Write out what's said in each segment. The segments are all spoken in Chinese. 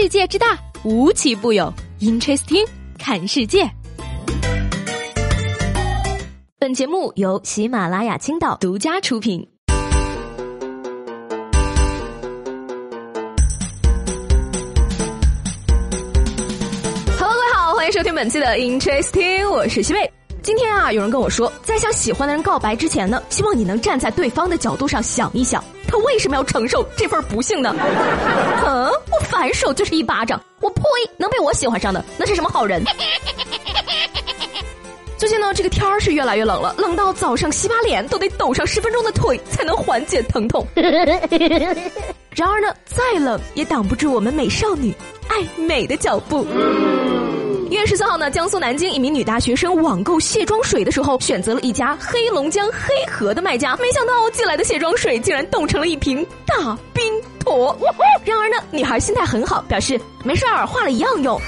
世界之大，无奇不有。Interesting，看世界。本节目由喜马拉雅青岛独家出品。Hello，各位好，欢迎收听本期的 Interesting，我是西贝。今天啊，有人跟我说，在向喜欢的人告白之前呢，希望你能站在对方的角度上想一想，他为什么要承受这份不幸呢？嗯，我反手就是一巴掌，我呸！能被我喜欢上的，那是什么好人？最近呢，这个天儿是越来越冷了，冷到早上洗把脸都得抖上十分钟的腿才能缓解疼痛。然而呢，再冷也挡不住我们美少女爱美的脚步。一月十四号呢，江苏南京一名女大学生网购卸妆水的时候，选择了一家黑龙江黑河的卖家，没想到寄来的卸妆水竟然冻成了一瓶大冰坨。然而呢，女孩心态很好，表示没事儿，化了一样用。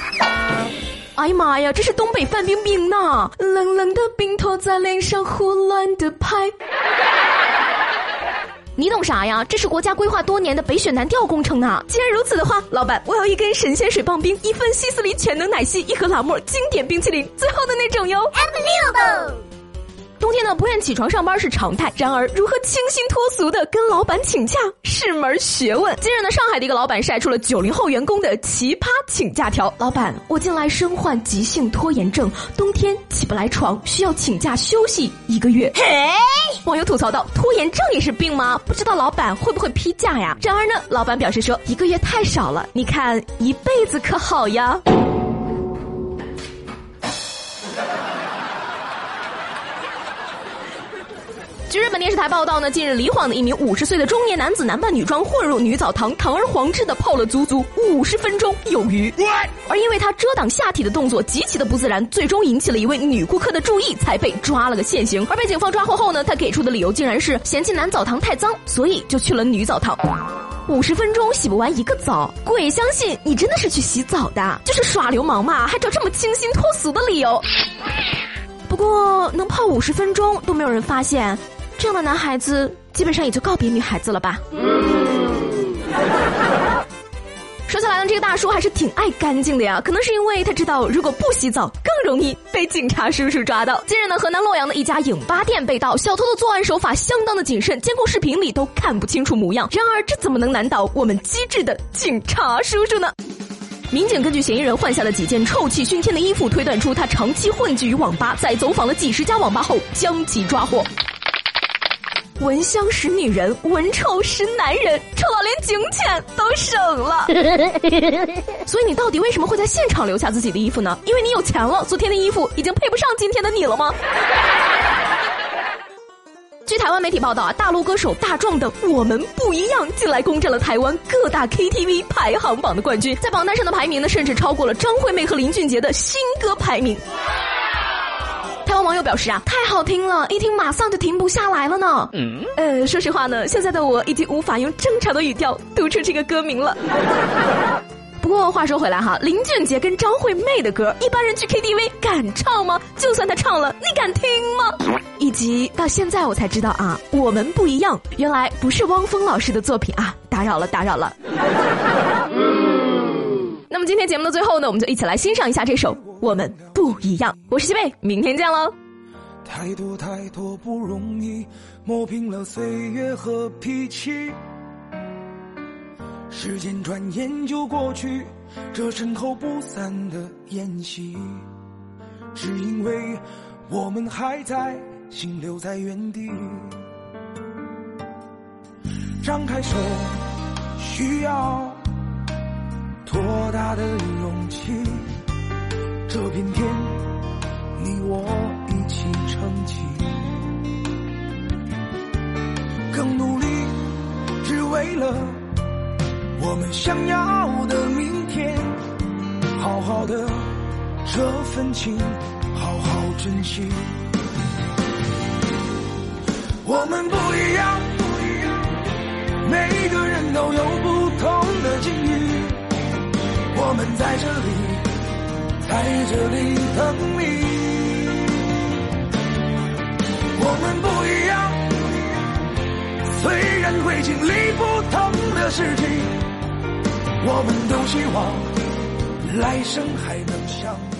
哎呀妈呀，这是东北范冰冰呐！冷冷的冰坨在脸上胡乱的拍。你懂啥呀？这是国家规划多年的北雪南调工程呢。既然如此的话，老板，我要一根神仙水棒冰，一份希斯里全能奶昔，一盒蓝沫经典冰淇淋，最后的那种哟。Unbelievable。冬天呢，不愿起床上班是常态。然而，如何清新脱俗的跟老板请假是门学问。近日呢，上海的一个老板晒出了九零后员工的奇葩请假条。老板，我近来身患急性拖延症，冬天起不来床，需要请假休息一个月。嘿，网友吐槽道：“拖延症也是病吗？不知道老板会不会批假呀？”然而呢，老板表示说：“一个月太少了，你看一辈子可好呀。”据日本电视台报道呢，近日离晃的一名五十岁的中年男子男扮女装混入女澡堂，堂而皇之的泡了足足五十分钟有余。而因为他遮挡下体的动作极其的不自然，最终引起了一位女顾客的注意，才被抓了个现行。而被警方抓获后呢，他给出的理由竟然是嫌弃男澡堂太脏，所以就去了女澡堂。五十分钟洗不完一个澡，鬼相信你真的是去洗澡的，就是耍流氓嘛，还找这么清新脱俗的理由。不过能泡五十分钟都没有人发现。这样的男孩子基本上也就告别女孩子了吧。说起来呢，这个大叔还是挺爱干净的呀，可能是因为他知道如果不洗澡更容易被警察叔叔抓到。近日呢，河南洛阳的一家影吧店被盗，小偷的作案手法相当的谨慎，监控视频里都看不清楚模样。然而这怎么能难倒我们机智的警察叔叔呢？民警根据嫌疑人换下的几件臭气熏天的衣服，推断出他长期混迹于网吧，在走访了几十家网吧后将其抓获。闻香识女人，闻臭识男人，臭到连警犬都省了。所以你到底为什么会在现场留下自己的衣服呢？因为你有钱了，昨天的衣服已经配不上今天的你了吗？据台湾媒体报道啊，大陆歌手大壮的《我们不一样》近来攻占了台湾各大 KTV 排行榜的冠军，在榜单上的排名呢，甚至超过了张惠妹和林俊杰的新歌排名。表示啊，太好听了，一听马上就停不下来了呢。嗯，呃，说实话呢，现在的我已经无法用正常的语调读出这个歌名了。不过话说回来哈，林俊杰跟张惠妹的歌，一般人去 KTV 敢唱吗？就算他唱了，你敢听吗？以及到现在我才知道啊，我们不一样，原来不是汪峰老师的作品啊，打扰了，打扰了。那么今天节目的最后呢，我们就一起来欣赏一下这首《我们不一样》。我是西贝，明天见喽。太多太多不容易，磨平了岁月和脾气。时间转眼就过去，这身后不散的宴席，只因为我们还在，心留在原地。张开手，需要。多大的勇气？这片天，你我撑起。更努力，只为了我们想要的明天。好好的这份情，好好珍惜。我们不一样，每个人都有不同的境遇。我们在这里，在这里等你。我们不一样，虽然会经历不同的事情，我们都希望来生还能相遇。